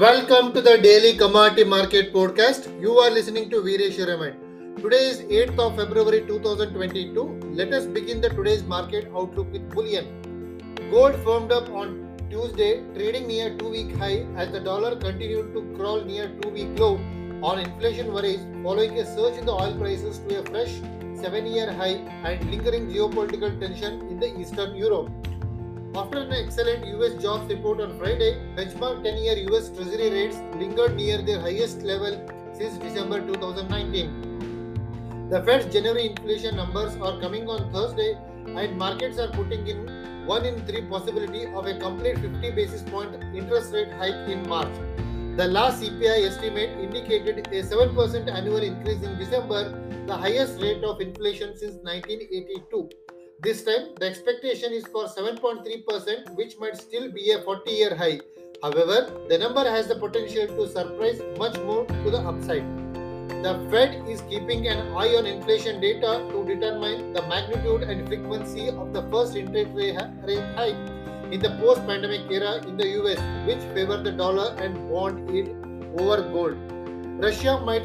Welcome to the daily commodity market podcast. You are listening to Veeresh Raman. Today is 8th of February 2022. Let us begin the today's market outlook with bullion. Gold firmed up on Tuesday, trading near two-week high as the dollar continued to crawl near two-week low on inflation worries following a surge in the oil prices to a fresh seven-year high and lingering geopolitical tension in the Eastern Europe. After an excellent US jobs report on Friday, benchmark 10 year US Treasury rates lingered near their highest level since December 2019. The Fed's January inflation numbers are coming on Thursday, and markets are putting in 1 in 3 possibility of a complete 50 basis point interest rate hike in March. The last CPI estimate indicated a 7% annual increase in December, the highest rate of inflation since 1982. This time, the expectation is for 7.3%, which might still be a 40 year high. However, the number has the potential to surprise much more to the upside. The Fed is keeping an eye on inflation data to determine the magnitude and frequency of the first interest rate hike in the post pandemic era in the US, which favor the dollar and bond yield over gold. Russia might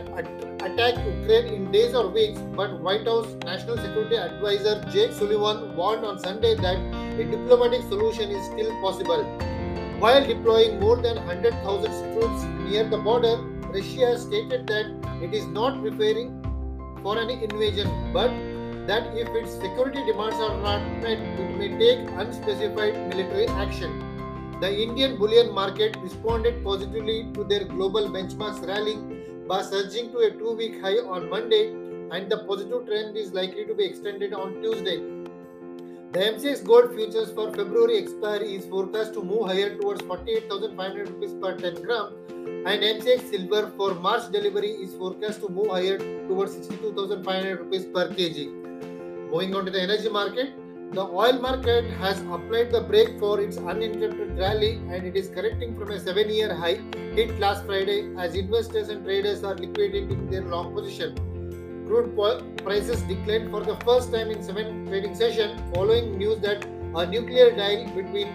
attack Ukraine in days or weeks, but White House National Security Advisor Jake Sullivan warned on Sunday that a diplomatic solution is still possible. While deploying more than 100,000 troops near the border, Russia stated that it is not preparing for an invasion, but that if its security demands are not met, it may take unspecified military action. The Indian bullion market responded positively to their global benchmarks rallying by surging to a two week high on Monday, and the positive trend is likely to be extended on Tuesday. The MCX gold futures for February expiry is forecast to move higher towards 48,500 rupees per 10 gram, and MCX silver for March delivery is forecast to move higher towards 62,500 rupees per kg. Moving on to the energy market, the oil market has applied the brake for its uninterrupted rally and it is correcting from a seven year high hit last Friday as investors and traders are liquidating their long position. Crude prices declined for the first time in seven trading sessions following news that a nuclear deal between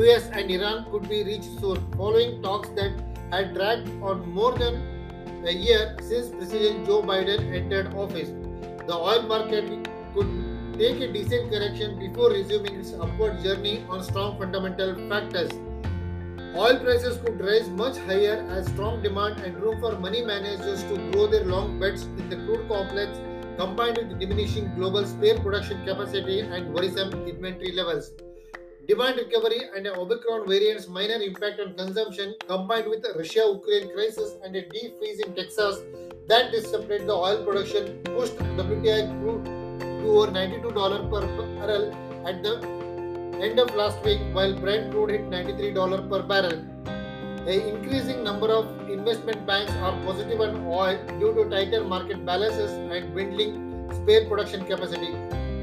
US and Iran could be reached soon, following talks that had dragged on more than a year since President Joe Biden entered office. The oil market could take a decent correction before resuming its upward journey on strong fundamental factors. Oil prices could rise much higher as strong demand and room for money managers to grow their long bets in the crude complex combined with diminishing global spare production capacity and worrisome inventory levels. Demand recovery and an Omicron variant's minor impact on consumption combined with the Russia-Ukraine crisis and a deep freeze in Texas that disrupted the oil production pushed WTI crude to over $92 per barrel at the end of last week, while Brent crude hit $93 per barrel. A increasing number of investment banks are positive on oil due to tighter market balances and dwindling spare production capacity.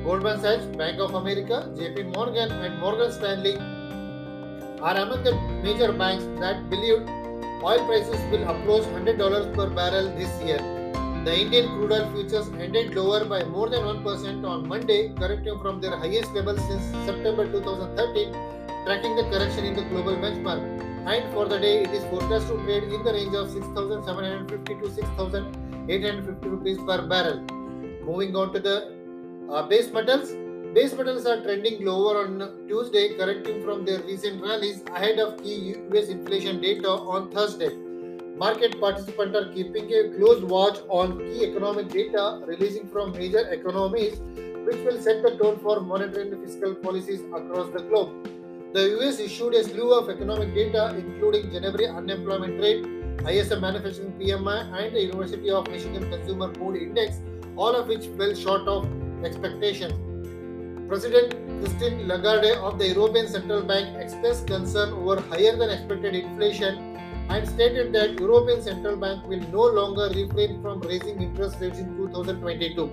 Goldman Sachs, Bank of America, JP Morgan, and Morgan Stanley are among the major banks that believe oil prices will approach $100 per barrel this year. The Indian crude oil futures ended lower by more than 1% on Monday, correcting from their highest level since September 2013, tracking the correction in the global benchmark. And for the day, it is forecast to trade in the range of 6,750 to 6,850 rupees per barrel. Moving on to the uh, base metals. Base metals are trending lower on Tuesday, correcting from their recent rallies ahead of key US inflation data on Thursday. Market participants are keeping a close watch on key economic data releasing from major economies, which will set the tone for monetary and fiscal policies across the globe. The US issued a slew of economic data, including January unemployment rate, ISM manufacturing PMI, and the University of Michigan Consumer Mood Index, all of which fell short of expectations. President Christine Lagarde of the European Central Bank expressed concern over higher than expected inflation and stated that European Central Bank will no longer refrain from raising interest rates in 2022.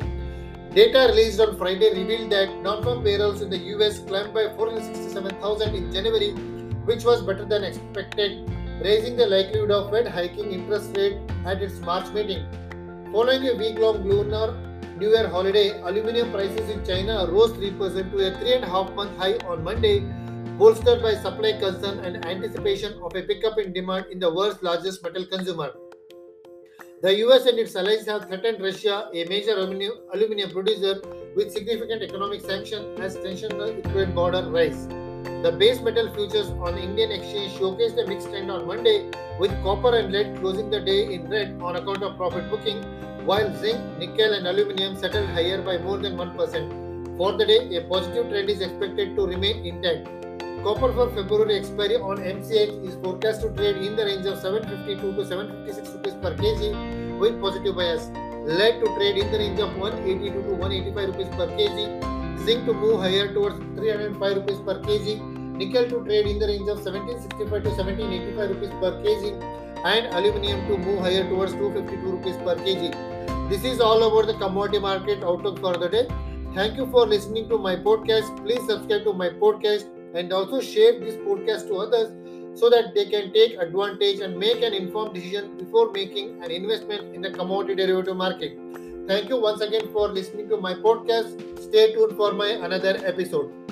Data released on Friday revealed that non-farm payrolls in the US climbed by 467,000 in January, which was better than expected, raising the likelihood of Fed hiking interest rate at its March meeting. Following a week-long lunar New Year holiday, aluminum prices in China rose 3% to a 3.5 month high on Monday, bolstered by supply concern and anticipation of a pickup in demand in the world's largest metal consumer. The US and its allies have threatened Russia, a major aluminum producer, with significant economic sanctions as tensions on the Ukraine border rise. The base metal futures on Indian exchange showcased a mixed trend on Monday, with copper and lead closing the day in red on account of profit booking, while zinc, nickel, and aluminum settled higher by more than 1%. For the day, a positive trend is expected to remain intact. Copper for February expiry on MCX is forecast to trade in the range of 752 to 756 rupees per kg with positive bias. Lead to trade in the range of 182 to 185 rupees per kg. Zinc to move higher towards 305 rupees per kg. Nickel to trade in the range of 1765 to 1785 rupees per kg. And aluminium to move higher towards 252 rupees per kg. This is all about the commodity market outlook for the day. Thank you for listening to my podcast. Please subscribe to my podcast and also share this podcast to others so that they can take advantage and make an informed decision before making an investment in the commodity derivative market. Thank you once again for listening to my podcast. Stay tuned for my another episode.